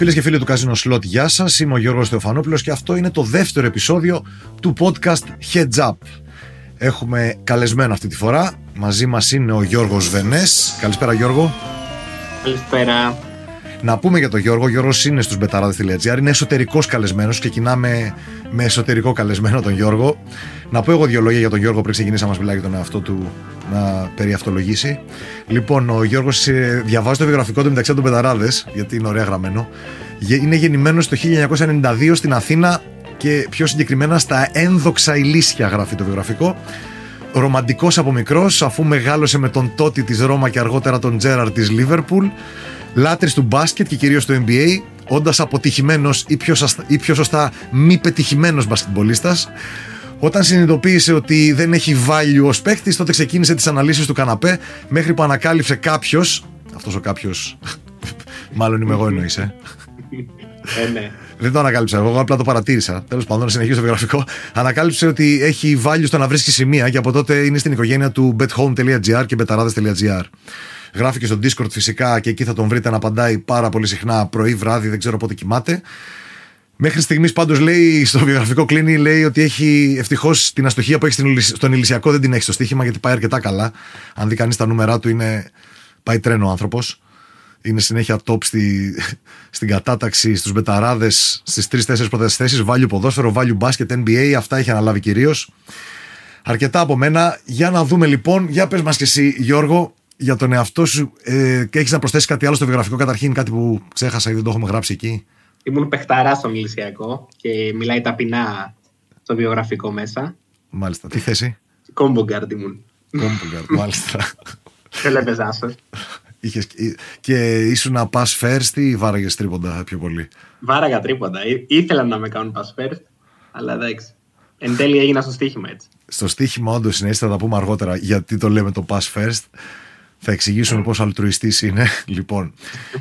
Φίλες και φίλοι του Καζίνο Slot, γεια σας. Είμαι ο Γιώργος Θεοφανόπουλος και αυτό είναι το δεύτερο επεισόδιο του podcast Heads Up. Έχουμε καλεσμένο αυτή τη φορά. Μαζί μας είναι ο Γιώργος Βενές. Καλησπέρα, Γιώργο. Καλησπέρα. Να πούμε για τον Γιώργο. Ο Γιώργος είναι στους μπεταράδε.gr. Είναι εσωτερικός καλεσμένος. Ξεκινάμε με εσωτερικό καλεσμένο τον Γιώργο. Να πω εγώ δύο λόγια για τον Γιώργο πριν ξεκινήσει να μας μιλάει για τον εαυτό του να περιαυτολογήσει. Λοιπόν, ο Γιώργος ε, διαβάζει το βιογραφικό του μεταξύ των Μπεταράδε, γιατί είναι ωραία γραμμένο. Είναι γεννημένος το 1992 στην Αθήνα και πιο συγκεκριμένα στα ένδοξα ηλίσια γράφει το βιογραφικό. Ρομαντικός από μικρός, αφού μεγάλωσε με τον Τότι της Ρώμα και αργότερα τον Τζέραρ της Λίβερπουλ. Λάτρης του μπάσκετ και κυρίως του NBA, όντας αποτυχημένος ή πιο, σωστά, ή πιο σωστά μη πετυχημένος μπασκετμπολίστας. Όταν συνειδητοποίησε ότι δεν έχει value ως παίκτης, τότε ξεκίνησε τις αναλύσεις του καναπέ μέχρι που ανακάλυψε κάποιος. αυτός ο κάποιος. μάλλον είμαι εγώ εννοείς, ε. ε ναι. Δεν το ανακάλυψα εγώ, απλά το παρατήρησα. Τέλος πάντων, να συνεχίσω το βιογραφικό. Ανακάλυψε ότι έχει value στο να βρίσκει σημεία και από τότε είναι στην οικογένεια του bethome.gr και betarades.gr. Γράφει και στο Discord φυσικά και εκεί θα τον βρείτε να απαντάει πάρα πολύ συχνά πρωί, βράδυ, δεν ξέρω πότε κοιμάται. Μέχρι στιγμής πάντως λέει στο βιογραφικό κλείνει λέει ότι έχει ευτυχώς την αστοχία που έχει στον Ηλυσιακό δεν την έχει στο στοίχημα γιατί πάει αρκετά καλά. Αν δει κανείς τα νούμερά του, είναι, πάει τρένο ο άνθρωπος. Είναι συνέχεια top στη, στην κατάταξη, στους μπεταράδες, στις τρει-τέσσερι πρώτες θέσεις. Value ποδόσφαιρο, value basket, NBA. Αυτά έχει αναλάβει κυρίως. Αρκετά από μένα. Για να δούμε λοιπόν. Για πες μας και εσύ, Γιώργο, για τον εαυτό σου ε, και έχεις να προσθέσεις κάτι άλλο στο βιογραφικό. Καταρχήν, κάτι που ξέχασα ή δεν το έχουμε γράψει εκεί. Ήμουν παιχταράς στο μιλησιακό και μιλάει ταπεινά στο βιογραφικό μέσα. Μάλιστα. Τι θέση; Κόμπογκαρντ ήμουν. Κόμπογκαρντ, μάλιστα. Δεν λέμε ζάσο. Είχες, και ήσουν να pass first ή βάραγες τρίποντα πιο πολύ. Βάραγα τρίποντα. Ήθελα να με κάνουν pass first, αλλά εντάξει. Εν τέλει έγινα στο στοίχημα έτσι. Στο στοίχημα, όντως είναι έτσι, θα τα πούμε αργότερα γιατί το λέμε το pass first. Θα εξηγήσουμε πόσο αλτρουιστής είναι. Λοιπόν,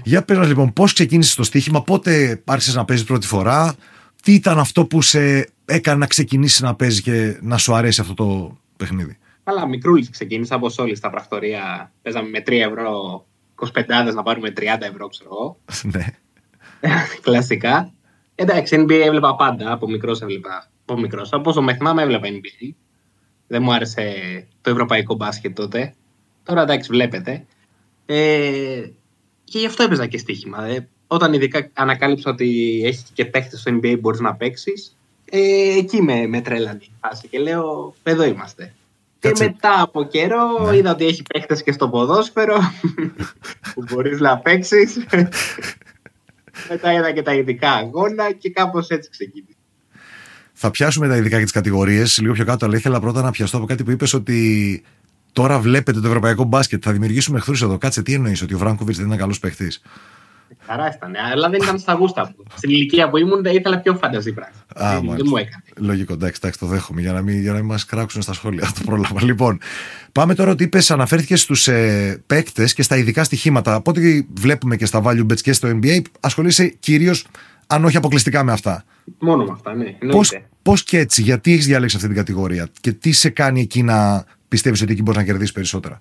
για πες λοιπόν, πώς ξεκίνησε το στοίχημα, πότε άρχισες να παίζεις πρώτη φορά, τι ήταν αυτό που σε έκανε να ξεκινήσεις να παίζεις και να σου αρέσει αυτό το παιχνίδι; Καλά, μικρούλης ξεκίνησα όπως όλοι στα πρακτορία. Παίζαμε με 3 ευρώ, 25 να πάρουμε 30 ευρώ, ξέρω εγώ. ναι. Κλασικά. Εντάξει, NBA έβλεπα πάντα. Από μικρός έβλεπα. Από μικρός. Από όσο με θυμάμαι έβλεπα NBA. Δεν μου άρεσε το ευρωπαϊκό μπάσκετ τότε. Τώρα εντάξει, βλέπετε. Ε, και γι' αυτό έπαιζα και στοίχημα. Ε, όταν ειδικά ανακάλυψα ότι έχει και παίχτες στο NBA που μπορείς να παίξεις, ε, εκεί με, με τρέλανε η φάση και λέω: Εδώ είμαστε. Και μετά από καιρό ναι. είδα ότι έχει παίχτες και στο ποδόσφαιρο που μπορείς να παίξεις. μετά είδα και τα ειδικά αγώνα και κάπως έτσι ξεκίνησε. Θα πιάσουμε τα ειδικά και τις κατηγορίες λίγο πιο κάτω, αλλά ήθελα πρώτα να πιαστώ από κάτι που είπες ότι Τώρα βλέπετε το ευρωπαϊκό μπάσκετ. Θα δημιουργήσουμε εχθρούς εδώ. Κάτσε, τι εννοείς, ότι ο Βράγκοβιτς δεν είναι καλός παίχτης; Χαρά ήταν, αλλά δεν ήταν στα γούστα μου. Στην ηλικία που ήμουν ήθελα πιο φανταζή πράγμα. δεν, μου έκανε. Λογικό, εντάξει, εντάξει, το δέχομαι για να μην, για να μην μας κράξουν στα σχόλια. Το πρόλαβα. Λοιπόν, πάμε τώρα ότι είπες, αναφέρθηκες στους ε, παίκτες και στα ειδικά στοιχήματα. Από ό,τι βλέπουμε και στα value bets και στο NBA, ασχολείσαι κυρίως, αν όχι αποκλειστικά με αυτά. Μόνο με αυτά, ναι. Πώς και έτσι, γιατί έχεις διαλέξει αυτή την κατηγορία και τι σε κάνει εκεί να πιστεύεις ότι εκεί μπορείς να κερδίσεις περισσότερα;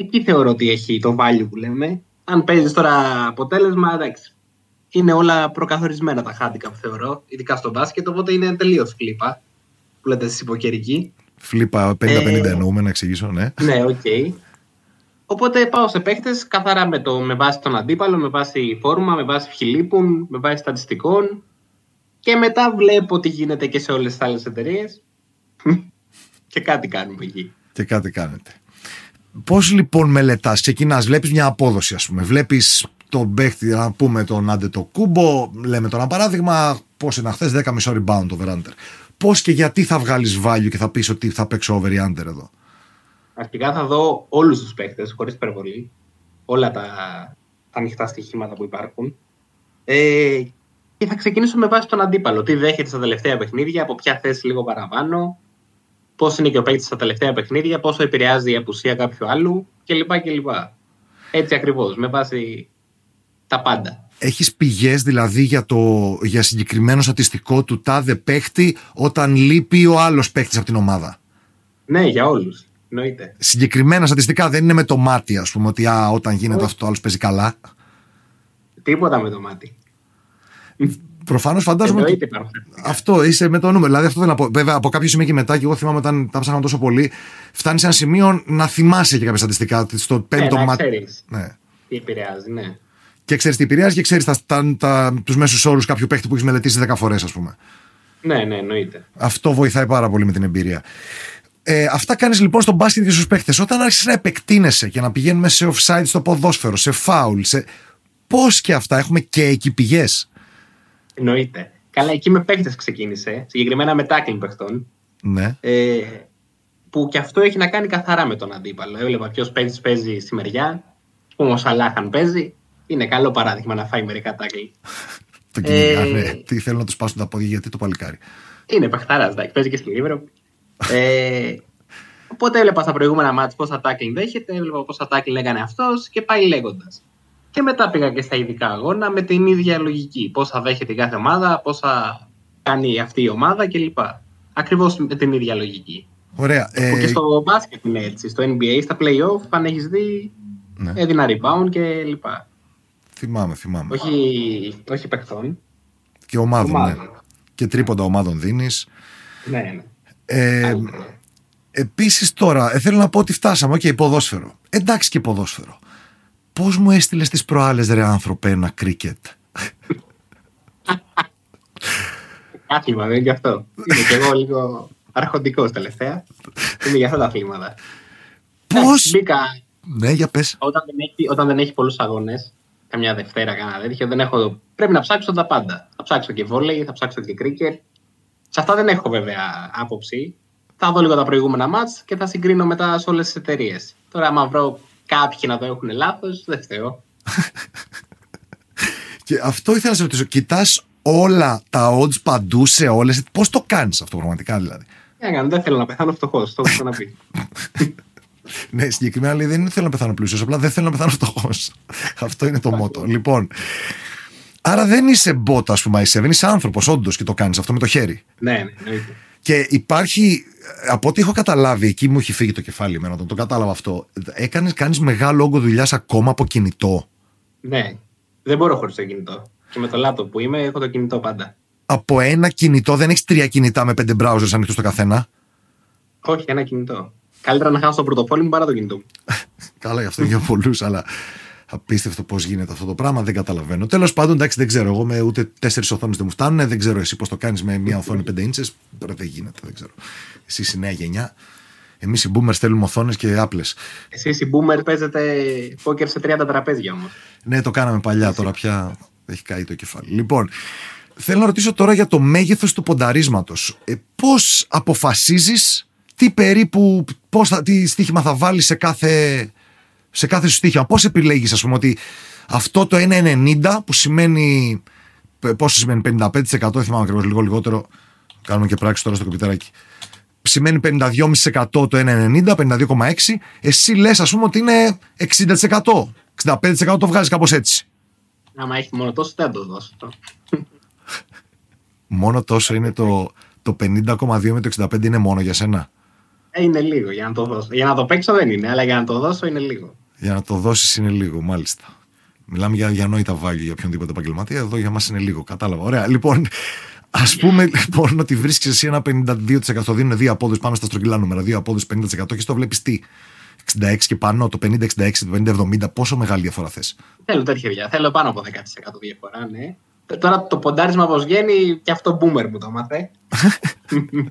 Εκεί θεωρώ ότι έχει το value που λέμε. Αν παίζεις τώρα αποτέλεσμα, εντάξει. Είναι όλα προκαθορισμένα τα handicap θεωρώ, ειδικά στο μπάσκετ, οπότε είναι τελείως φλίπα. Που λέτε εσείς οι ποκερικοί. Φλίπα 50-50 ε, εννοούμε, να εξηγήσω, ναι. Ναι, ok. Okay. Οπότε πάω σε παίχτες καθαρά με, το, με βάση τον αντίπαλο, με βάση φόρμα, με βάση χιλίπουν, με βάση στατιστικών. Και μετά βλέπω τι γίνεται και σε όλες τις άλλες εταιρείες. και κάτι κάνουμε εκεί και κάτι κάνετε. Πώς λοιπόν μελετάς, ξεκινάς, βλέπεις μια απόδοση, ας πούμε. Βλέπεις τον παίχτη, να πούμε τον Άντε το Κούμπο, λέμε τώρα ένα παράδειγμα, πώς ήταν χθες 10 μισό rebound το over Πώς και γιατί θα βγάλεις value και θα πεις ότι θα παίξω over under εδώ; Αρχικά θα δω όλους τους παίχτες, χωρίς υπερβολή. Όλα τα, τα ανοιχτά στοιχήματα που υπάρχουν. Ε, και θα ξεκινήσω με βάση τον αντίπαλο. Τι δέχεται στα τελευταία παιχνίδια, από ποια θέση λίγο παραπάνω, πώς είναι και ο παίκτης στα τελευταία παιχνίδια, πόσο επηρεάζει η απουσία κάποιου άλλου κλπ. κλπ. Έτσι ακριβώς, με βάση τα πάντα. Έχεις πηγές δηλαδή για, το, για συγκεκριμένο στατιστικό του τάδε παίχτη όταν λείπει ο άλλος παίχτη από την ομάδα; Ναι, για όλους. Εννοείται. Συγκεκριμένα στατιστικά δεν είναι με το μάτι, ας πούμε, ότι α, όταν γίνεται αυτό, άλλος παίζει καλά. Τίποτα με το μάτι. Προφανώς φαντάζομαι. Εννοείται υπάρχουν. Αυτό είσαι με το νούμερο. Δηλαδή αυτό θέλω να πω. Βέβαια από κάποιο σημείο και μετά, και εγώ θυμάμαι όταν τα ψάχνω τόσο πολύ, φτάνει σε ένα σημείο να θυμάσαι και κάποια στατιστικά. Στο πέμπτο να μάτι. ξέρεις. Ναι. Τι επηρεάζει, ναι. Και ξέρεις τι επηρεάζει και ξέρεις τους μέσους όρους κάποιου παίχτη που έχεις μελετήσει 10 φορές, ας πούμε. Ναι, ναι, εννοείται. Αυτό βοηθάει πάρα πολύ με την εμπειρία. Ε, αυτά κάνεις λοιπόν στον μπάσκετ και στους παίχτες. Όταν άρχισες να επεκτείνεσαι και να πηγαίνουμε σε offside στο ποδόσφαιρο, σε foul, σε. Πώς και αυτά έχουμε και εκεί πηγές; Εννοείται. Καλά, εκεί με παίχτε ξεκίνησε. Συγκεκριμένα με tackling παιχτών. Ναι. Ε, που και αυτό έχει να κάνει καθαρά με τον αντίπαλο. Έβλεπα ποιος παίχτη παίζει στη μεριά. Όμως Σαλάχαν παίζει. Είναι καλό παράδειγμα να φάει μερικά tackling. Το κυνηγά, Ε, ναι. Τι θέλουν να τους σπάσουν τα πόδια, γιατί το παλικάρι. Είναι παιχταράς, εντάξει, παίζει και στη Λίβρο. ε, οπότε έβλεπα στα προηγούμενα μάτια πόσα tackling δέχεται, έβλεπα πόσα tackling έκανε αυτός και πάει λέγοντας. Και μετά πήγα και στα ειδικά αγώνα με την ίδια λογική. Πόσα δέχεται η κάθε ομάδα, πόσα κάνει αυτή η ομάδα κλπ. Ακριβώς με την ίδια λογική. Ωραία. Που Ε, και στο μπάσκετ είναι έτσι. Στο NBA, στα playoff, αν έχεις δει, ναι. έδινα rebound και λοιπά. Θυμάμαι, θυμάμαι. Όχι, όχι παιχτών. Και ομάδων, ναι. ομάδων. Και τρίποντα ομάδων δίνεις. Ναι, ναι. Ε, Επίσης τώρα, ε, θέλω να πω ότι φτάσαμε. Οκ, ποδόσφαιρο. Εντάξει και ποδόσφαιρο. Πώς μου έστειλες τις προάλλες, ρε άνθρωπε, ένα κρίκετ; Άθλημα, δεν είναι και αυτό. Είμαι και εγώ λίγο αρχοντικός τελευταία. Είμαι για αυτά τα αθλήματα. Πώ. Εντάξει, Μπήκα Ναι, για πες. όταν δεν έχει, όταν δεν έχει πολλούς αγώνες, καμιά Δευτέρα, κανένα τέτοιο, δεν έχω. Πρέπει να ψάξω τα πάντα. Θα ψάξω και βόλεϊ, θα ψάξω και κρίκετ. Σε αυτά δεν έχω βέβαια άποψη. Θα δω λίγο τα προηγούμενα μάτς και θα συγκρίνω μετά σε όλες τις εταιρείες. Τώρα, άμα βρω κάποιοι να το έχουν λάθος, δεν φταίω. Και αυτό ήθελα να σε ρωτήσω. Κοιτάς όλα τα odds παντού σε όλες; Πώς το κάνεις αυτό πραγματικά δηλαδή; Τι να κάνω, δεν θέλω να πεθάνω φτωχός. Το έχω ξαναπεί. Ναι, συγκεκριμένα λέει δεν θέλω να πεθάνω πλούσιος, απλά δεν θέλω να πεθάνω φτωχός. Αυτό είναι το μότο. Λοιπόν. Άρα δεν είσαι bot, ας πούμε, είσαι, δεν είσαι άνθρωπος, όντως και το κάνεις αυτό με το χέρι. ναι, ναι, εννοείται. Και υπάρχει, από ό,τι έχω καταλάβει, εκεί μου έχει φύγει το κεφάλι εμένα όταν το κατάλαβα αυτό. Έκανες, κάνεις μεγάλο όγκο δουλειάς ακόμα από κινητό. Ναι, δεν μπορώ χωρίς το κινητό. Και με το λάπτοπ που είμαι, έχω το κινητό πάντα. Από ένα κινητό δεν έχεις τρία κινητά με πέντε browsers ανοιχτούς στο καθένα; Όχι, ένα κινητό. Καλύτερα να χάσω το πρωτοφόλι μου παρά το κινητό μου. Καλά, γι' αυτό για πολλούς, αλλά απίστευτο πώς γίνεται αυτό το πράγμα, δεν καταλαβαίνω. Τέλος πάντων, εντάξει, δεν ξέρω. Εγώ με ούτε τέσσερις οθόνες δεν μου φτάνουν. Δεν ξέρω εσύ πώς το κάνεις με μια οθόνη 5 inches. Τώρα δεν γίνεται, δεν ξέρω. Εσύ η νέα γενιά. Εμείς οι boomers θέλουμε οθόνες και άπλες. Εσείς οι boomer παίζετε πόκερ σε 30 τραπέζια όμως. Ναι, το κάναμε παλιά, τώρα πια έχει καεί το κεφάλι. Λοιπόν, θέλω να ρωτήσω τώρα για το μέγεθος του πονταρίσματος. Ε, Πώς αποφασίζεις τι περίπου, πώς θα, τι στοίχημα θα βάλεις σε κάθε, σε κάθε σου στοίχημα. Πώς επιλέγεις, ας πούμε, ότι αυτό το 1,90 που σημαίνει. π- Πόσο σημαίνει 55%, δεν θυμάμαι ακριβώς, λίγο λιγότερο. Κάνουμε και πράξη τώρα στο κομπιτεράκι. Σημαίνει 52,5% το 1,90, 52,6. Εσύ λες, ας πούμε, ότι είναι 60%. 65% το βγάζεις κάπως έτσι. Άμα έχει μόνο τόσο, δεν θα το δώσω. Μόνο τόσο είναι το, το 50,2 με το 65 είναι μόνο για σένα. Ε, είναι λίγο για να το δώσω. Για να το παίξω δεν είναι, αλλά για να το δώσω είναι λίγο. Για να το δώσεις είναι λίγο, μάλιστα. Μιλάμε για διανόητα value για οποιονδήποτε επαγγελματία. Εδώ για μας είναι λίγο. Κατάλαβα. Ωραία. Λοιπόν, ας πούμε λοιπόν ότι βρίσκεις εσύ ένα 52%. Δίνουν δύο απόδοση. Πάμε στα στρογγυλά νούμερα. Δύο απόδοση 50% και στο βλέπεις τι. 66 και πάνω, το 50-66, το 50-70. Πόσο μεγάλη διαφορά θες; Θέλω τέτοια δουλειά. Θέλω πάνω από 10% διαφορά, ναι. Τώρα το ποντάρισμα πώς βγαίνει και αυτό boomer μου το μάθε.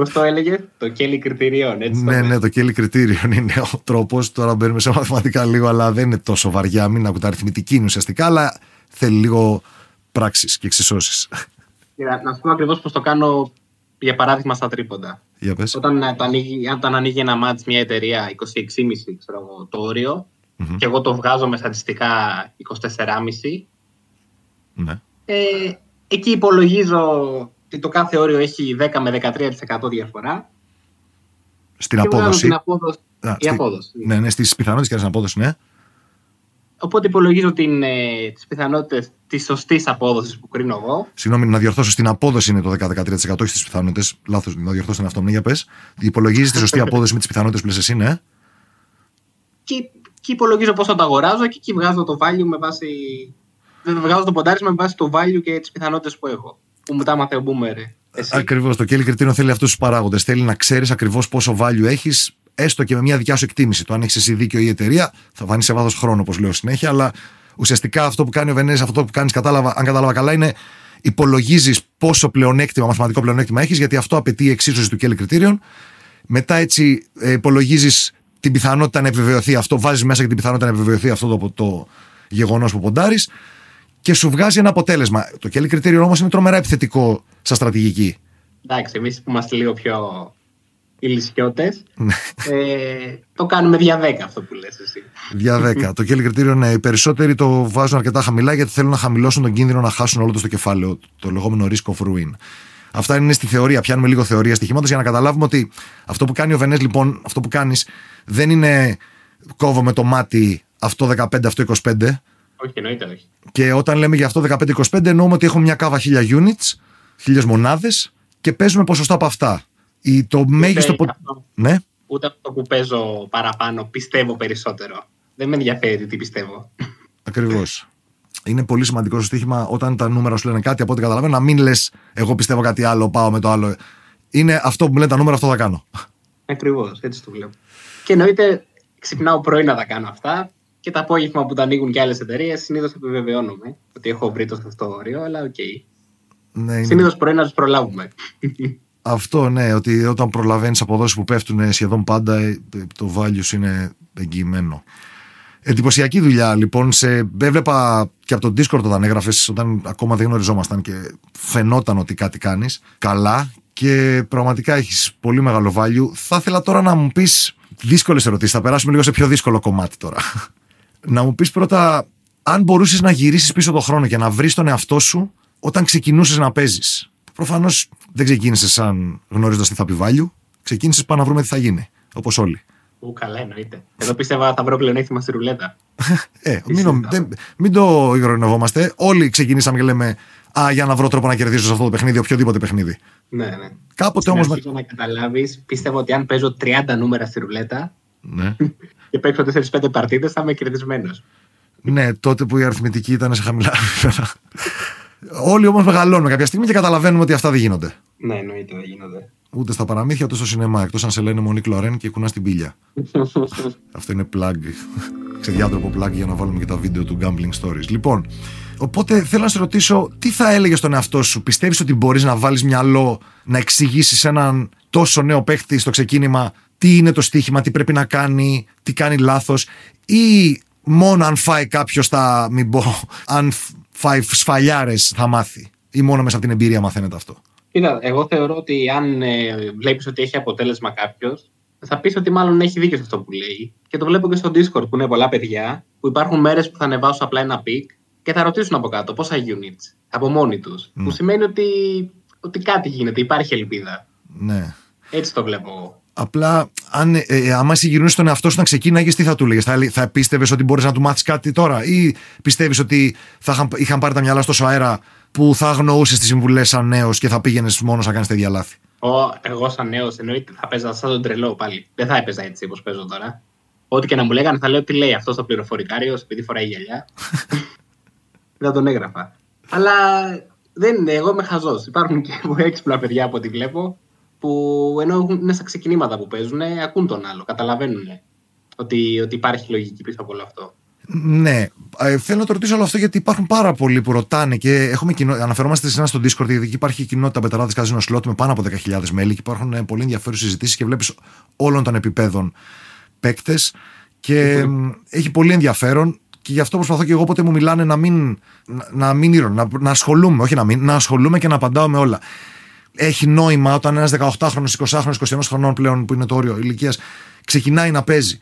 Πώς το έλεγε, το κέλι κριτηριών, έτσι. το Ναι, λες. ναι, το κέλι κριτήριο είναι ο τρόπος. Τώρα μπαίνουμε σε μαθηματικά λίγο, αλλά δεν είναι τόσο βαριά. Μην ακούτε αριθμητική είναι ουσιαστικά, αλλά θέλει λίγο πράξεις και εξισώσεις. Κοίτα, Να σου πω ακριβώς πώς το κάνω, για παράδειγμα, στα τρίποντα. Για πες. Όταν, ε, το ανοίγει, όταν ανοίγει ένα μάτς μια εταιρεία 26,5 ξέρω εγώ, το όριο Μμμ. και εγώ το βγάζω με στατιστικά 24,5 Ναι. ε, εκεί υπολογίζω ότι το κάθε όριο έχει 10 με 13% διαφορά Στην και βγάζω απόδοση. την απόδοση. Α, η στη- απόδοση. Ναι, ναι, στις πιθανότητες και στην απόδοση, ναι. Οπότε υπολογίζω την, ε, τις πιθανότητες της σωστής απόδοσης που κρίνω εγώ Συγγνώμη, να διορθώσω. Στην απόδοση είναι το 10-13%, όχι στι πιθανότητες. Λάθος, να διορθώσω τον αυτό μου. Ναι, για πες. Υπολογίζεις τη σωστή απόδοση με τις πιθανότητες που λες εσύ, ναι. και, και υπολογίζω πόσο το αγοράζω και εκεί βγάζω το value με βάση Δεν βγάζω το ποντάρισμα με βάση το value και τις πιθανότητες που έχω. Που μου τα έμαθε ο Boomer. Ακριβώς. Το Kelly κριτήριο θέλει αυτούς τους παράγοντες. Θέλει να ξέρεις ακριβώς πόσο value έχεις, έστω και με μια δικιά σου εκτίμηση. Το αν έχεις εσύ δίκιο ή η εταιρεία, θα φανεί σε βάθος χρόνου, όπως λέω συνέχεια, αλλά ουσιαστικά αυτό που κάνει ο Βενέζης, αυτό που κάνεις, αν κατάλαβα καλά, είναι υπολογίζεις πόσο πλεονέκτημα, μαθηματικό πλεονέκτημα έχεις, γιατί αυτό απαιτεί η εξίσωση του Kelly κριτήριων. Μετά έτσι ε, υπολογίζεις την πιθανότητα να επιβεβαιωθεί αυτό, βάζεις μέσα και την πιθανότητα να επιβεβαιωθεί αυτό το, το γεγονός που ποντάρεις και σου βγάζει ένα αποτέλεσμα. Το Kelly κριτήριο όμως είναι τρομερά επιθετικό στα στρατηγική. Εντάξει, εμείς που είμαστε λίγο πιο ηλισιώτε, ναι. ε, το κάνουμε δια 10 αυτό που λες εσύ. Δια 10. το Kelly κριτήριο, ναι, οι περισσότεροι το βάζουν αρκετά χαμηλά γιατί θέλουν να χαμηλώσουν τον κίνδυνο να χάσουν όλο το στο κεφάλαιο, το λεγόμενο risk of ruin. Αυτά είναι στη θεωρία. Πιάνουμε λίγο θεωρία στοιχήματος για να καταλάβουμε ότι αυτό που κάνει ο Βενές, λοιπόν, αυτό που κάνεις δεν είναι κόβω με το μάτι αυτό 15, αυτό 25. Όχι, εννοείται όχι. Και όταν λέμε για αυτό 15-25, εννοούμε ότι έχουμε μια κάβα 1000 units, 1000 μονάδες και παίζουμε ποσοστό από αυτά. Η, το Ούτε μέγιστο. Αυτό, ναι. Ούτε αυτό που παίζω παραπάνω πιστεύω περισσότερο. Δεν με ενδιαφέρει τι πιστεύω. Ακριβώς. Είναι πολύ σημαντικό στο στοίχημα όταν τα νούμερα σου λένε κάτι από ό,τι καταλαβαίνω να μην λες Εγώ πιστεύω κάτι άλλο, πάω με το άλλο. Είναι αυτό που μου λένε τα νούμερα, αυτό θα κάνω. Ακριβώς, έτσι το βλέπω. Και εννοείται ξυπνάω πρωί να τα κάνω αυτά και το απόγευμα που τα ανοίγουν και άλλες εταιρείες συνήθως επιβεβαιώνομαι ότι έχω βρει το σωστό όριο, αλλά ok. Okay. Ναι, είναι... Συνήθως πρωί να τους προλάβουμε. Αυτό ναι, ότι όταν προλαβαίνεις αποδόσει που πέφτουν σχεδόν πάντα, ε, το value είναι εγγυημένο. Εντυπωσιακή δουλειά λοιπόν. Σε, έβλεπα και από το Discord όταν έγραφες, όταν ακόμα δεν γνωριζόμασταν και φαινόταν ότι κάτι κάνεις καλά και πραγματικά έχεις πολύ μεγάλο value. Θα ήθελα τώρα να μου πεις δύσκολες ερωτήσεις. Θα περάσουμε λίγο σε πιο δύσκολο κομμάτι τώρα. Να μου πεις πρώτα, αν μπορούσες να γυρίσεις πίσω το χρόνο και να βρεις τον εαυτό σου όταν ξεκινούσες να παίζεις. Προφανώς δεν ξεκίνησες σαν γνωρίζοντας τι θα πει value. Ξεκίνησες πάνω να βρούμε τι θα γίνει. Όπως όλοι. Ού, καλά εννοείται. Εδώ πίστευα θα βρω πλεονέκτημα στη ρουλέτα. ε, μην, δεν, μην το ηρωνευόμαστε. Όλοι ξεκινήσαμε και λέμε Α, για να βρω τρόπο να κερδίσω σε αυτό το παιχνίδι, οποιοδήποτε παιχνίδι. Ναι, ναι. Κάποτε όμως. Για να καταλάβεις, πίστευα ότι αν παίζω 30 νούμερα στη ρουλέτα ναι. και παίξω 4-5 παρτίδε, θα είμαι κερδισμένος. ναι, τότε που η αριθμητική ήταν σε χαμηλά επίπεδα. Όλοι όμως μεγαλώνουμε κάποια στιγμή και καταλαβαίνουμε ότι αυτά δεν γίνονται. Ναι, εννοείται δεν γίνονται. Ούτε στα παραμύθια, ούτε στο σινεμά. Εκτός αν σε λένε Μονή Κλωρέν και κουνάς την πύλια. Αυτό είναι plug. Ξεδιάτροπο plug για να βάλουμε και τα βίντεο του Gambling Stories. Λοιπόν, οπότε θέλω να σε ρωτήσω, τι θα έλεγε στον εαυτό σου, Πιστεύεις ότι μπορείς να βάλεις μυαλό να εξηγήσεις έναν τόσο νέο παίχτη στο ξεκίνημα τι είναι το στοίχημα, τι πρέπει να κάνει, τι κάνει λάθος, ή μόνο αν φάει κάποιος θα μην πω, αν φάει σφαλιάρες θα μάθει, ή μόνο μέσα από την εμπειρία μαθαίνεται αυτό. Κοίτα, εγώ θεωρώ ότι αν ε, βλέπεις ότι έχει αποτέλεσμα κάποιος, θα πεις ότι μάλλον έχει δίκιο σε αυτό που λέει. Και το βλέπω και στο Discord που είναι πολλά παιδιά, που υπάρχουν μέρες που θα ανεβάσουν απλά ένα pick και θα ρωτήσουν από κάτω πόσα units από μόνοι τους. Mm. Που σημαίνει ότι, ότι κάτι γίνεται, υπάρχει ελπίδα. Ναι. Έτσι το βλέπω εγώ. Απλά, αν, ε, ε άμα συγκινούσε τον εαυτό σου να ξεκίναγε, τι θα του λέγες, Θα, θα πίστευες ότι μπορείς να του μάθεις κάτι τώρα, ή πιστεύεις ότι θα είχαν, είχαν πάρει τα μυαλά τόσο αέρα που θα αγνοούσες τις συμβουλές σαν νέος και θα πήγαινες μόνος να κάνεις τέτοια λάθη; Ο, εγώ σαν νέος εννοείται θα παίζα σαν τον τρελό πάλι. Δεν θα έπαιζα έτσι όπως παίζω τώρα. Ό,τι και να μου λέγανε θα λέω τι λέει αυτός το πληροφορικάριος, επειδή φοράει γυαλιά. δεν τον έγραφα. Αλλά δεν είναι, εγώ είμαι χαζός. Υπάρχουν και έξυπνα παιδιά από ό,τι βλέπω που ενώ είναι στα ξεκινήματα που παίζουν, ακούν τον άλλο, καταλαβαίνουν ότι, ότι υπάρχει λογική πίσω από όλο αυτό. Ναι, ε, θέλω να το ρωτήσω όλο αυτό γιατί υπάρχουν πάρα πολλοί που ρωτάνε και έχουμε κοινό... αναφερόμαστε σε ένα στο Discord γιατί εκεί υπάρχει κοινότητα Μπεταράδε Καζίνο Σλότ με πάνω από 10.000 μέλη και υπάρχουν ε, πολύ ενδιαφέρουσες συζητήσεις και βλέπεις όλων των επιπέδων παίκτες και έχει πολύ ενδιαφέρον και γι' αυτό προσπαθώ και εγώ όποτε μου μιλάνε να μην, να, μην να, να ασχολούμαι, όχι να μην, να ασχολούμαι και να απαντάω με όλα. Έχει νόημα όταν ένας 18χρονο, 20χρονο, 21 χρονών πλέον που είναι το όριο ηλικίας ξεκινάει να παίζει.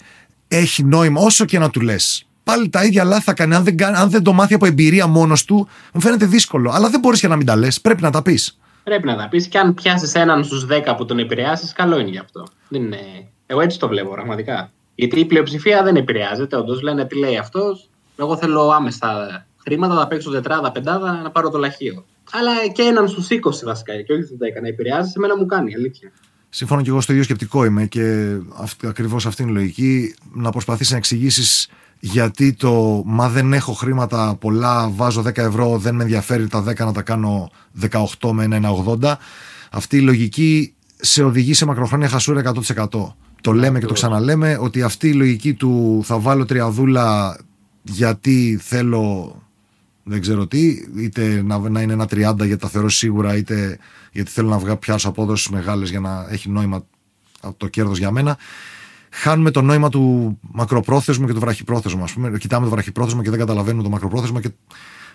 Έχει νόημα όσο και να του λες πάλι τα ίδια λάθη θα κάνει. Αν δεν, αν δεν το μάθει από εμπειρία μόνος του, μου φαίνεται δύσκολο. Αλλά δεν μπορείς και να μην τα λες. Πρέπει να τα πεις. Πρέπει να τα πεις και αν πιάσεις έναν στους 10 που τον επηρεάσεις, καλό είναι γι' αυτό. Δεν είναι... Εγώ έτσι το βλέπω πραγματικά. Γιατί η πλειοψηφία δεν επηρεάζεται. Όντως λένε τι λέει αυτός. Εγώ θέλω άμεσα χρήματα, θα παίξω τετράδα, πεντάδα, να πάρω το λαχείο. Αλλά και έναν στους 20 βασικά, και όχι στους 10 να επηρεάζει, εμένα μου κάνει αλήθεια. Σύμφωνα και εγώ στο ίδιο σκεπτικό είμαι και ακριβώς αυτή είναι η λογική. Να προσπαθήσει να εξηγήσεις γιατί το μα δεν έχω χρήματα πολλά, βάζω 10 ευρώ, δεν με ενδιαφέρει τα 10 να τα κάνω 18 με ένα 1,80. Αυτή η λογική σε οδηγεί σε μακροχρόνια χασούρα 100%. Το λέμε και το ξαναλέμε ότι αυτή η λογική του θα βάλω τριαδούλα γιατί θέλω δεν ξέρω τι, είτε να, να είναι ένα 30 γιατί τα θεωρώ σίγουρα, είτε γιατί θέλω να βγάλω πιάσω απόδοσει μεγάλες για να έχει νόημα το κέρδος για μένα. Χάνουμε το νόημα του μακροπρόθεσμου και του βραχυπρόθεσμου. Ας πούμε. Κοιτάμε το βραχυπρόθεσμο και δεν καταλαβαίνουμε το μακροπρόθεσμο. Και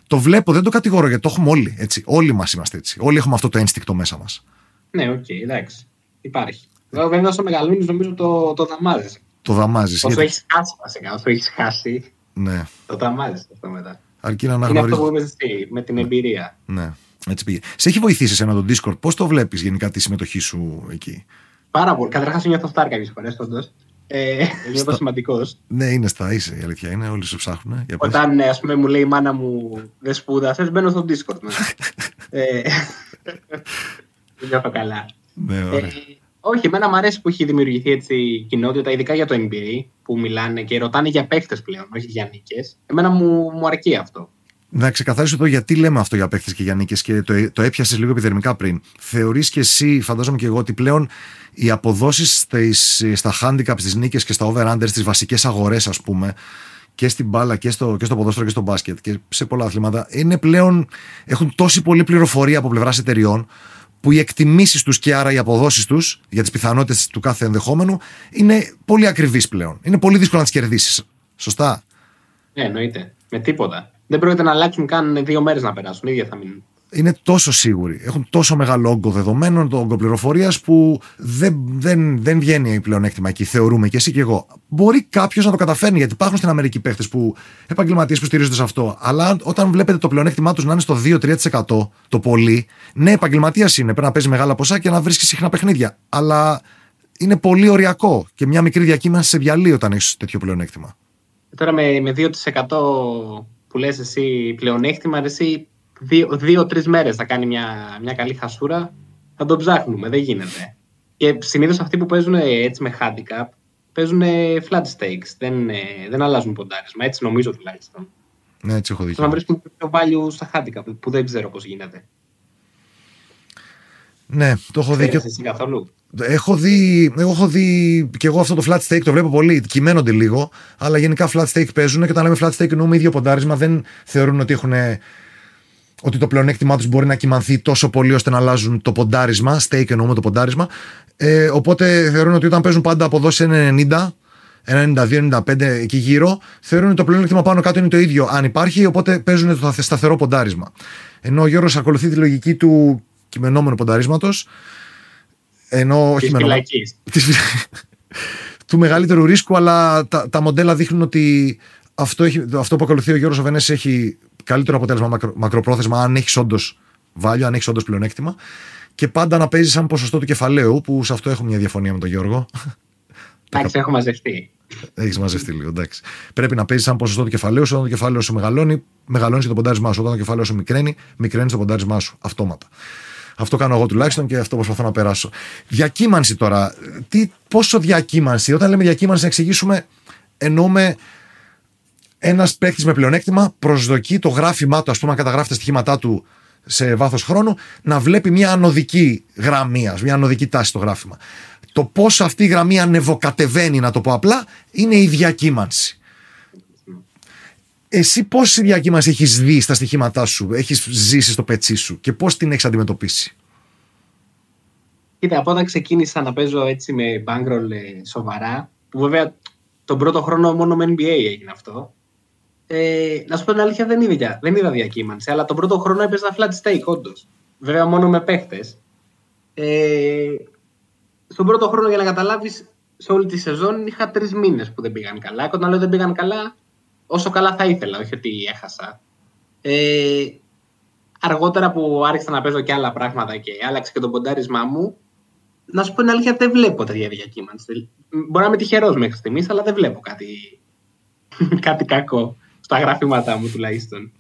το βλέπω, δεν το κατηγορώ γιατί το έχουμε όλοι. Έτσι. Όλοι μας είμαστε έτσι. Όλοι έχουμε αυτό το ένστικτο μέσα μας. Ναι, ok, okay, εντάξει. Υπάρχει. Βέβαια, όσο μεγαλώνεις, νομίζω το, το δαμάζεις. Το δαμάζεις. Όσο γιατί... έχεις χάσει, βασικά. Όσο έχεις χάσει. Ναι. Το δαμάζεις αυτό μετά. Αρκεί να αναγνωρίζει. Είναι αυτό που είπες εσύ, με την εμπειρία. Ναι. Έτσι πήγε. Σε έχει βοηθήσει ένα το Discord. Πώς το βλέπεις γενικά τη συμμετοχή σου εκεί; Πάρα πολύ. Καταρχάς νιώθω σταρ κάποιες φορές, όντως. Ε, νιώθω σημαντικός. Ναι, είναι σταρ είσαι, η αλήθεια είναι. Όλοι σε ψάχνουν. Για Όταν ας πούμε, μου λέει η μάνα μου δεν σπούδασες, μπαίνω στο Discord. ε, νιώθω καλά. Ναι, ωραία. Ε, όχι, εμένα μου αρέσει που έχει δημιουργηθεί έτσι η κοινότητα, ειδικά για το NBA, που μιλάνε και ρωτάνε για παίχτε πλέον, όχι για νίκες. Εμένα μου, μου αρκεί αυτό. Να ξεκαθαρίσω εδώ γιατί λέμε αυτό για παίχτε και για νίκες και το, το έπιασες λίγο επιδερμικά πριν. Θεωρείς και εσύ, φαντάζομαι και εγώ, ότι πλέον οι αποδόσεις στα handicap, στις νίκες και στα over-under, στις βασικές αγορές, ας πούμε, και στην μπάλα και στο, και στο ποδόσφαιρο και στο μπάσκετ και σε πολλά αθλήματα, είναι πλέον, έχουν τόση πολλή πληροφορία από πλευράς εταιριών που οι εκτιμήσεις τους και άρα οι αποδόσεις τους για τις πιθανότητες του κάθε ενδεχόμενου είναι πολύ ακριβείς πλέον. Είναι πολύ δύσκολο να τις κερδίσεις. Σωστά; Ναι, εννοείται. Με τίποτα. Δεν πρόκειται να αλλάξουν καν δύο μέρες να περάσουν. ίδια θα μείνουν είναι τόσο σίγουροι. Έχουν τόσο μεγάλο όγκο δεδομένων, το όγκο πληροφορίας που δεν, δεν, δεν βγαίνει πλεονέκτημα εκεί, θεωρούμε και εσύ και εγώ. Μπορεί κάποιος να το καταφέρνει, γιατί υπάρχουν στην Αμερική παίχτες που επαγγελματίες που στηρίζονται σε αυτό. Αλλά όταν βλέπετε το πλεονέκτημά τους να είναι στο 2-3% το πολύ, ναι, επαγγελματίας είναι. Πρέπει να παίζει μεγάλα ποσά και να βρίσκεις συχνά παιχνίδια. Αλλά είναι πολύ οριακό και μια μικρή διακύμανση σε διαλύει όταν έχεις τέτοιο πλεονέκτημα. Τώρα με, με 2% που λες εσύ πλεονέκτημα, εσύ δύο-τρει δύο, μέρες θα κάνει μια, μια καλή χασούρα, θα τον ψάχνουμε. Δεν γίνεται. Και συνήθως αυτοί που παίζουν έτσι με handicap παίζουν flat stakes. Δεν, δεν αλλάζουν ποντάρισμα. Έτσι νομίζω τουλάχιστον. Ναι, έτσι έχω δει. Να βρίσκουν πιο value στα handicap που δεν ξέρω πώς γίνεται. Ναι, το έχω δει. Εσύ καθόλου; Έχω δει, έχω δει και εγώ αυτό το flat stake, το βλέπω πολύ. Κυμαίνονται λίγο, αλλά γενικά flat stake παίζουν και όταν λέμε flat stake εννοούμε ίδιο ποντάρισμα. Δεν θεωρούν ότι έχουν ότι το πλεονέκτημά τους μπορεί να κοιμανθεί τόσο πολύ ώστε να αλλάζουν το ποντάρισμα. Stake εννοούμε το ποντάρισμα. Ε, οπότε θεωρούν ότι όταν παίζουν πάντα αποδόσει 1,90, 92-95 εκεί γύρω, θεωρούν ότι το πλεονέκτημα πάνω κάτω είναι το ίδιο αν υπάρχει, οπότε παίζουν το σταθερό ποντάρισμα. Ενώ ο Γιώργος ακολουθεί τη λογική του κειμενόμενου πονταρίσματος. Ενώ όχι του μεγαλύτερου ρίσκου, αλλά τα, τα μοντέλα δείχνουν ότι αυτό, έχει, αυτό που ακολουθεί ο Γιώργος Οβενές έχει καλύτερο αποτέλεσμα μακρο, μακροπρόθεσμα αν έχεις όντως βάλιο, αν έχεις όντως πλεονέκτημα. Και πάντα να παίζει σαν ποσοστό του κεφαλαίου, που σε αυτό έχω μια διαφωνία με τον Γιώργο. Εντάξει, έχω μαζευτεί. Έχεις μαζευτεί λίγο, εντάξει. Πρέπει να παίζεις σαν ποσοστό του κεφαλαίου σου. Όταν το κεφάλαιο σου μεγαλώνει, μεγαλώνεις και το ποντάρισμά σου. Όταν το κεφάλαιο σου μικραίνει, μικραίνεις το ποντάρισμά σου. Αυτόματα. Αυτό κάνω εγώ τουλάχιστον και αυτό προσπαθώ να περάσω. Διακύμανση τώρα. Τι, πόσο διακύμανση. Όταν λέμε διακύμανση, να εξηγήσουμε, εννοούμε ένας παίκτης με πλεονέκτημα προσδοκεί το γράφημά του, ας πούμε, αν καταγράφει τα στοιχήματά του σε βάθος χρόνου, να βλέπει μια ανωδική γραμμή, μια ανωδική τάση στο γράφημα. Το πώς αυτή η γραμμή ανεβοκατεβαίνει, να το πω απλά, είναι η διακύμανση. Εσύ πόση διακύμανση έχεις δει στα στοιχήματά σου, έχεις ζήσει στο πετσί σου και πώς την έχεις αντιμετωπίσει; Κοίτα, από όταν ξεκίνησα να παίζω έτσι με bankroll ε, σοβαρά, που βέβαια τον πρώτο χρόνο μόνο με NBA έγινε αυτό, ε, να σου πω την αλήθεια, δεν είδα, δεν είδα διακύμανση. Αλλά τον πρώτο χρόνο έπαιζα flat stake, όντως. Βέβαια, μόνο με παίχτες. Ε, στον πρώτο χρόνο, για να καταλάβεις, σε όλη τη σεζόν είχα τρεις μήνες που δεν πήγαν καλά. Και όταν λέω δεν πήγαν καλά, όσο καλά θα ήθελα, όχι ότι έχασα. Ε, αργότερα που άρχισα να παίζω και άλλα πράγματα και άλλαξε και το ποντάρισμά μου, να σου πω την αλήθεια, δεν βλέπω τέτοια διακύμανση. Μπορεί να είμαι τυχερός μέχρι στιγμής, αλλά δεν βλέπω κάτι, κάτι κακό στα γραφήματά μου τουλάχιστον.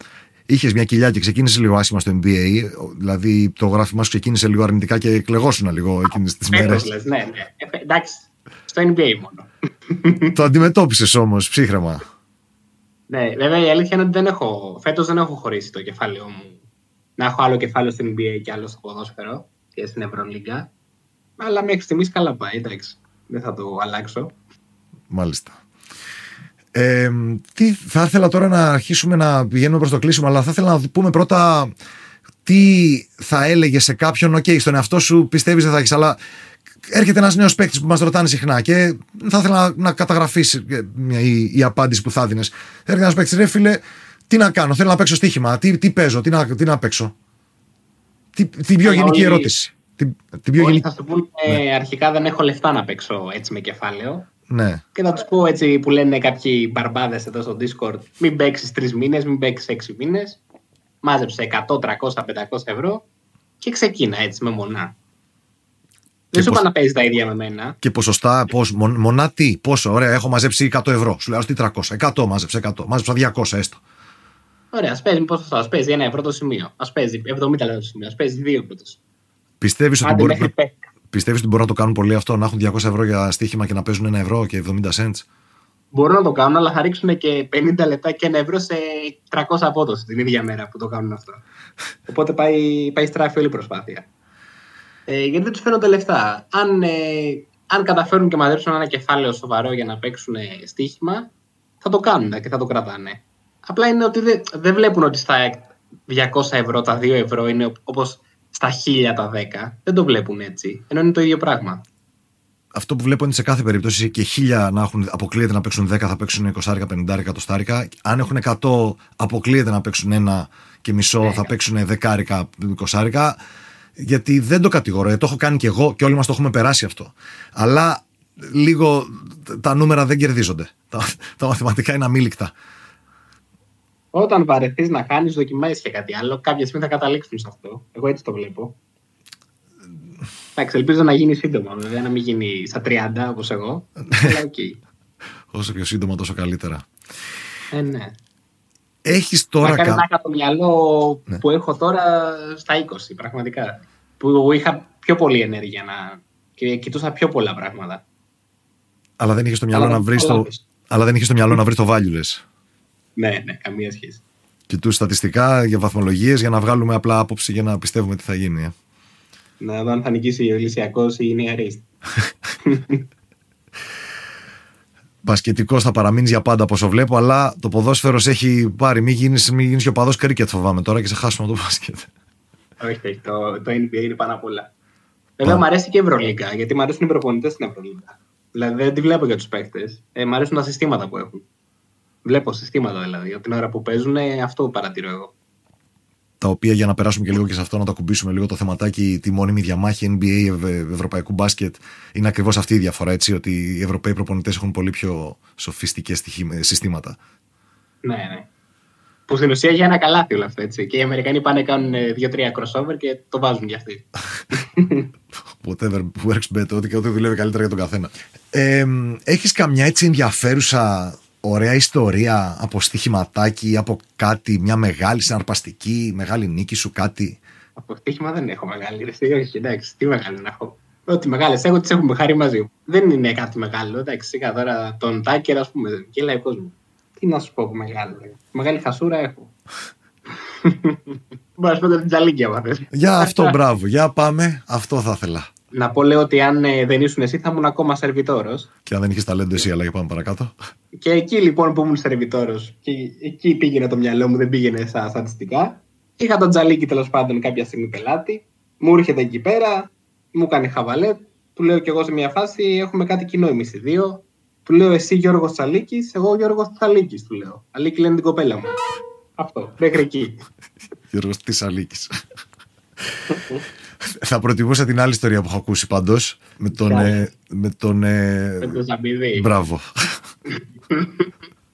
Είχες μια κοιλιά και ξεκίνησε λίγο άσχημα στο NBA. Δηλαδή το γράφημά σου ξεκίνησε λίγο αρνητικά και κλεγόσουνα λίγο εκείνες τις μέρες. Ναι, ναι. Ε, εντάξει. Στο NBA μόνο. το αντιμετώπισες όμως ψύχρεμα. Ναι, βέβαια η αλήθεια είναι ότι δεν έχω, φέτος δεν έχω χωρίσει το κεφάλαιο μου. Να έχω άλλο κεφάλαιο στην NBA και άλλο στο ποδόσφαιρο και στην Ευρωλίγκα. Αλλά μέχρι στιγμής καλά πάει, εντάξει. Δεν θα το αλλάξω. Μάλιστα. Ε, τι θα ήθελα τώρα να αρχίσουμε να πηγαίνουμε προς το κλείσιμο, αλλά θα ήθελα να πούμε πρώτα τι θα έλεγε σε κάποιον, ok, okay, στον εαυτό σου πιστεύεις δεν θα έχεις, αλλά έρχεται ένας νέος παίκτης που μας ρωτάνε συχνά και θα ήθελα να, να καταγραφείς η, η, απάντηση που θα δίνεις. Έρχεται ένας παίκτης, ρε φίλε, τι να κάνω, θέλω να παίξω στοίχημα, τι, τι παίζω, τι να, τι να παίξω. Τι, την πιο γενική όλοι, ερώτηση. Την, την πιο γενική... Θα σου πούνε ναι. αρχικά δεν έχω λεφτά να παίξω έτσι με κεφάλαιο. Ναι. Και θα τους πω έτσι που λένε κάποιοι μπαρμπάδες εδώ στο Discord, μην παίξεις τρεις μήνες, μην παίξεις έξι μήνες. Μάζεψε 100, 300, 500 ευρώ και ξεκίνα έτσι με μονά. Δεν σου είπα να παίζεις τα ίδια με μένα. Και ποσοστά, πώς, μονά τι, πόσο, ωραία, έχω μαζέψει 100 ευρώ. Σου λέω, τι 300, 100 μάζεψε, 100, μάζεψα 200 έστω. Ωραία, ας παίζει ποσοστό, ας παίζει ένα ευρώ το σημείο, ας παίζει 70 λεπτά το σημείο, ας παίζει 2 ευρώ το σημείο. Πιστεύεις ότι, μπορεί να... Πιστεύεις ότι μπορούν να το κάνουν πολύ αυτό, να έχουν 200 ευρώ για στοίχημα και να παίζουν ένα ευρώ και 70 cents; Μπορούν να το κάνουν, αλλά θα ρίξουν και 50 λεπτά και ένα ευρώ σε 300 απόδοση την ίδια μέρα που το κάνουν αυτό. Οπότε πάει, πάει στράφη όλη η προσπάθεια. Ε, γιατί δεν τους φαίνονται λεφτά. Αν, ε, αν καταφέρουν και μαζέψουν ένα κεφάλαιο σοβαρό για να παίξουν στοίχημα, θα το κάνουν και θα το κρατάνε. Απλά είναι ότι δεν, δεν βλέπουν ότι στα 200 ευρώ, τα 2 ευρώ είναι όπως στα 1000 τα 10. Δεν το βλέπουν έτσι. Ενώ είναι το ίδιο πράγμα. Αυτό που βλέπω είναι σε κάθε περίπτωση και 1000 να έχουν, αποκλείεται να παίξουν 10, θα παίξουν 20, 50, 100 στάρικα. Αν έχουν 100, αποκλείεται να παίξουν ένα και μισό, θα παίξουν 10, 20. Γιατί δεν το κατηγορώ, το έχω κάνει και εγώ και όλοι μας το έχουμε περάσει αυτό. Αλλά λίγο τα νούμερα δεν κερδίζονται. Τα, τα μαθηματικά είναι αμείλικτα. Όταν βαρεθείς να χάνει, δοκιμάζει και κάτι άλλο. Κάποια στιγμή θα καταλήξουν σε αυτό. Εγώ έτσι το βλέπω. Εντάξει, ελπίζω να γίνει σύντομα, βέβαια, να μην γίνει στα 30 όπως εγώ. Αλλά οκ. Όσο πιο σύντομα, τόσο καλύτερα. Ε, ναι. Έχεις τώρα. Να κάνει το μυαλό ναι. που έχω τώρα στα 20, πραγματικά. Που είχα πιο πολύ ενέργεια να... και κοιτούσα πιο πολλά πράγματα. Αλλά δεν είχες στο μυαλό να βρεις το. Αλλά δεν είχες στο μυαλό να βρεις το value, ναι, ναι, καμία σχέση. Κοιτούς στατιστικά για βαθμολογίες για να βγάλουμε απλά άποψη για να πιστεύουμε τι θα γίνει. Ε. Να δω αν θα νικήσει ο Ηλυσιακός ή η Νεαρίστ. Μπασκετικός θα παραμείνει για πάντα όπω βλέπω, αλλά το ποδόσφαιρος έχει πάρει. Μην γίνεις μην και ο παδός κρίκετ, φοβάμαι τώρα και σε χάσουμε το μπάσκετ. Όχι, όχι. Το, το NBA είναι πάνω απ' όλα. Βέβαια, μου αρέσει και η Ευρωλίγκα, γιατί μου αρέσουν οι προπονητές στην Ευρωλίγκα. Δηλαδή, δεν τη βλέπω για τους παίχτε. Ε, μου αρέσουν τα συστήματα που έχουν. Βλέπω συστήματα δηλαδή. Από την ώρα που παίζουν, αυτό παρατηρώ εγώ. Τα οποία για να περάσουμε και λίγο και σε αυτό, να το ακουμπήσουμε λίγο το θεματάκι, τη μόνιμη διαμάχη NBA ευρωπαϊκού μπάσκετ, είναι ακριβώς αυτή η διαφορά. Έτσι, ότι οι Ευρωπαίοι προπονητές έχουν πολύ πιο σοφιστικές συστήματα. Ναι, ναι. Που στην ουσία για ένα καλάθι όλο αυτό έτσι. Και οι Αμερικανοί πάνε κάνουν δύο-τρία crossover και το βάζουν κι αυτοί. Whatever works better, ό,τι και ό,τι δουλεύει καλύτερα για τον καθένα. Ε, Έχεις καμιά έτσι ενδιαφέρουσα ωραία ιστορία από στοιχηματάκι ή από κάτι, μια μεγάλη συναρπαστική, μεγάλη νίκη σου, κάτι. Από στοίχημα δεν έχω μεγάλη. Ρε, όχι, εντάξει, τι μεγάλη να έχω. Ό,τι μεγάλες έχω, τις έχουμε χάρη μαζί Δεν είναι κάτι μεγάλο. Εντάξει, σιγά τώρα τον Τάκερ, ας πούμε, γελάει ο κόσμος. Τι να σου πω από μεγάλο. Μεγάλη χασούρα έχω. Μπορείς να πω την τζαλίκια, Για αυτό, μπράβο. Για πάμε. Αυτό θα ήθελα. Να πω λέω ότι αν ε, δεν ήσουν εσύ θα ήμουν ακόμα σερβιτόρος. Και αν δεν είχες ταλέντο εσύ, αλλά για πάμε παρακάτω. Και εκεί λοιπόν που ήμουν σερβιτόρος, και εκεί πήγαινε το μυαλό μου, δεν πήγαινε στα στατιστικά. Είχα τον Τζαλίκη τέλος πάντων κάποια στιγμή πελάτη. Μου έρχεται εκεί πέρα, μου κάνει χαβαλέ. Του λέω κι εγώ σε μια φάση: Έχουμε κάτι κοινό εμείς οι δύο. Του λέω εσύ Γιώργος Τσαλίκης, εγώ Γιώργος Τσαλίκης, του λέω. Αλίκη λένε την κοπέλα μου. Αυτό, μέχρι εκεί. Γιώργος Τσαλίκης. Θα προτιμούσα την άλλη ιστορία που έχω ακούσει πάντως. Με τον. Ε, με τον. Ε... Με τον Ζαμπίδη. Μπράβο.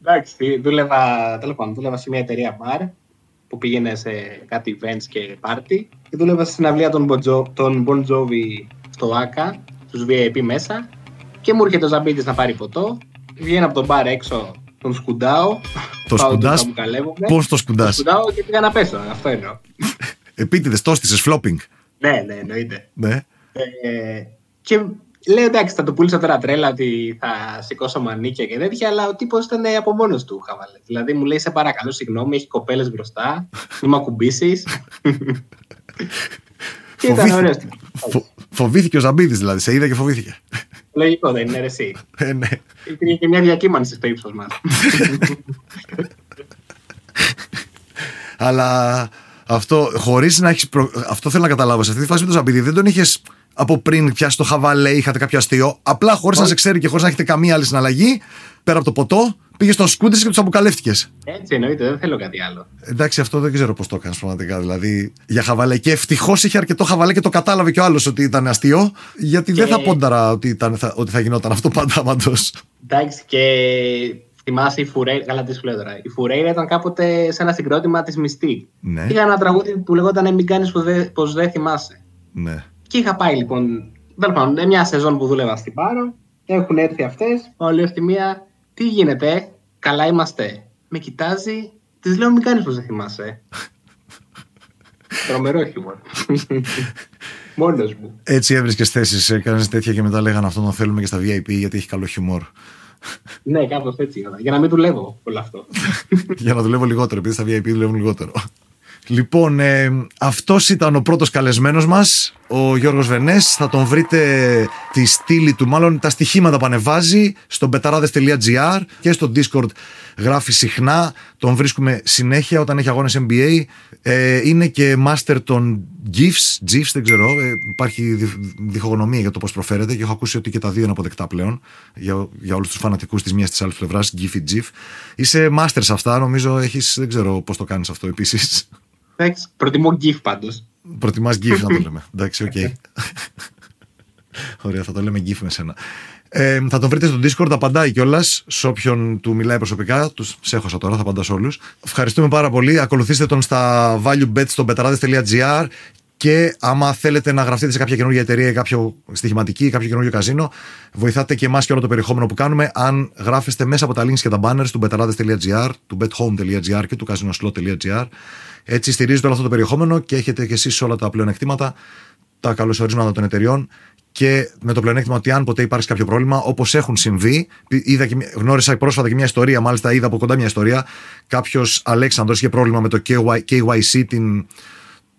Εντάξει, δούλευα, τέλος πάντων, δούλευα σε μια εταιρεία μπαρ που πήγαινε σε κάτι events και party και δούλευα στην αυλία των, bon Bon Jovi στο ΆΚΑ, στους VIP μέσα και μου έρχεται ο Ζαμπίδης να πάρει ποτό βγαίνω από τον μπαρ έξω, τον σκουντάω το σκουντάς, πώς το σκουντάς; Το σκουντάω και πήγα να πέσω, αυτό εννοώ Επίτηδες, το έστησες flopping ναι, ναι, εννοείται. Ναι. Ε, και Λέω εντάξει, θα το πούλησα τώρα τρέλα ότι θα σηκώσω μανίκια και τέτοια, αλλά ο τύπος ήταν από μόνος του χαβαλέ. Δηλαδή μου λέει: Σε παρακαλώ, συγγνώμη, έχει κοπέλες μπροστά, μην με ακουμπήσεις. και ήταν ωραίος. Φο... Φοβήθηκε ο Ζαμπίδης δηλαδή, σε είδε και φοβήθηκε. Λογικό δεν είναι, εσύ. Ε, ναι. Υπήρχε και μια διακύμανση στο ύψος μας. Αλλά αυτό, χωρίς να έχεις προ... αυτό θέλω να καταλάβω. Σε αυτή τη φάση με τον Ζαμπίδη δεν τον είχες από πριν πιάσει το χαβαλέ, είχατε κάποιο αστείο. Απλά χωρίς να σε ξέρει και χωρίς να έχετε καμία άλλη συναλλαγή, πέρα από το ποτό, πήγες στο σκούντι και τους αποκαλύφθηκες. Έτσι εννοείται, δεν θέλω κάτι άλλο. Εντάξει, αυτό δεν ξέρω πώς το έκανες πραγματικά. Δηλαδή για χαβαλέ. Και ευτυχώς είχε αρκετό χαβαλέ και το κατάλαβε κι ο άλλος ότι ήταν αστείο. Γιατί και... δεν θα πόνταρα ότι, ήταν, θα, ότι θα γινόταν αυτό πάντα πάντως. Εντάξει, και θυμάσαι η Φουρέιρα. Καλά, τι σου λέω τώρα. Η Φουρέιρα ήταν κάποτε σε ένα συγκρότημα της Μιστή. Ναι. Είχα ένα τραγούδι που λεγόταν Μην κάνεις πως δεν θυμάσαι. Ναι. Και είχα πάει λοιπόν. Τέλος πάντων, μια σεζόν που δούλευα στην Πάρο. Έχουν έρθει αυτές. Πάω στη μία, τι γίνεται, καλά είμαστε. Με κοιτάζει, της λέω μην κάνεις πω δεν θυμάσαι. Τρομερό χιούμορ. Μόνος μου. Έτσι έβρισκες θέσεις, έκανες τέτοια και μετά λέγανε αυτό το θέλουμε και στα VIP γιατί έχει καλό χιούμορ. Ναι, κάπως έτσι. Για να μην δουλεύω όλο αυτό. για να δουλεύω λιγότερο, επειδή στα VIP δουλεύουν λιγότερο. Λοιπόν, ε, αυτός ήταν ο πρώτος καλεσμένος μας, ο Γιώργος Βενές. Θα τον βρείτε τη στήλη του, μάλλον τα στοιχήματα που ανεβάζει στο betarades.gr και στο Discord γράφει συχνά. Τον βρίσκουμε συνέχεια όταν έχει αγώνες NBA. Ε, είναι και master των GIFs, GIFs δεν ξέρω, ε, υπάρχει διχογνωμία για το πώς προφέρεται και έχω ακούσει ότι και τα δύο είναι αποδεκτά πλέον για, για όλους τους φανατικούς της μίας της άλλης πλευράς, GIF ή GIF. Είσαι master σε αυτά, νομίζω έχεις, δεν ξέρω πώς το κάνεις αυτό επίσης. Εντάξει, προτιμώ GIF πάντως. Προτιμάς GIF να το λέμε. Εντάξει, ok. Okay. Ωραία, θα το λέμε GIF με σένα. Ε, θα τον βρείτε στο Discord, απαντάει κιόλας σε όποιον του μιλάει προσωπικά. Τους έχωσα τώρα, θα απαντάς σε όλους. Ευχαριστούμε πάρα πολύ. Ακολουθήστε τον στα valuebet στο betarades.gr και άμα θέλετε να γραφτείτε σε κάποια καινούργια εταιρεία ή κάποιο στοιχηματική ή κάποιο καινούργιο καζίνο, βοηθάτε και εμάς και όλο το περιεχόμενο που κάνουμε αν γράφεστε μέσα από τα links και τα banners του betarades.gr, του bethome.gr και του casinoslot.gr. Έτσι στηρίζετε όλο αυτό το περιεχόμενο και έχετε και εσείς όλα τα πλεονεκτήματα, τα καλωσορίσματα των εταιριών και με το πλεονέκτημα ότι αν ποτέ υπάρξει κάποιο πρόβλημα, όπως έχουν συμβεί, είδα και, γνώρισα πρόσφατα και μια ιστορία, μάλιστα είδα από κοντά μια ιστορία. Κάποιος Αλέξανδρος είχε πρόβλημα με το KYC, την,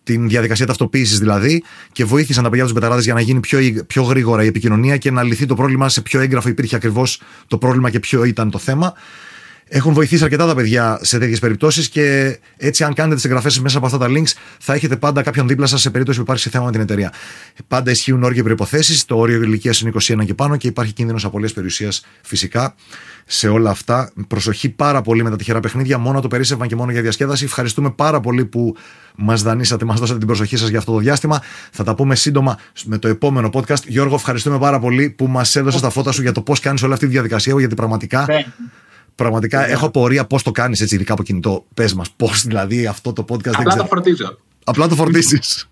την διαδικασία ταυτοποίησης δηλαδή, και βοήθησαν τα παιδιά τους Μπεταράδες για να γίνει πιο, πιο γρήγορα η επικοινωνία και να λυθεί το πρόβλημα σε ποιο έγγραφο υπήρχε ακριβώς το πρόβλημα και ποιο ήταν το θέμα. Έχουν βοηθήσει αρκετά τα παιδιά σε τέτοιες περιπτώσεις και έτσι, αν κάνετε τις εγγραφές μέσα από αυτά τα links, θα έχετε πάντα κάποιον δίπλα σας σε περίπτωση που υπάρξει θέμα με την εταιρεία. Πάντα ισχύουν όρια και προποθέσει. Το όριο ηλικίας είναι 21 και πάνω και υπάρχει κίνδυνος απολύε περιουσίας φυσικά σε όλα αυτά. Προσοχή πάρα πολύ με τα τυχερά παιχνίδια. Μόνο το περίσσευμα και μόνο για διασκέδαση. Ευχαριστούμε πάρα πολύ που μας δανείσατε, μας δώσατε την προσοχή σας για αυτό το διάστημα. Θα τα πούμε σύντομα με το επόμενο podcast. Γιώργο, ευχαριστούμε πάρα πολύ που μας έδωσες τα φώτα σου για το πώς κάνεις όλη αυτή τη διαδικασία, γιατί πραγματικά. Ναι. Πραγματικά yeah. έχω απορία πώς το κάνεις έτσι, ειδικά από κινητό. Πες μας, πώς δηλαδή αυτό το podcast Απλά το φορτίζω. Απλά το φορτίζεις.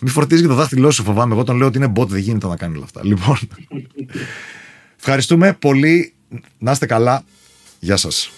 Μη φορτίζεις και το δάχτυλό σου, φοβάμαι. Εγώ τον λέω ότι είναι bot, δεν γίνεται να κάνει όλα αυτά. Λοιπόν. Ευχαριστούμε πολύ. Να είστε καλά. Γεια σας.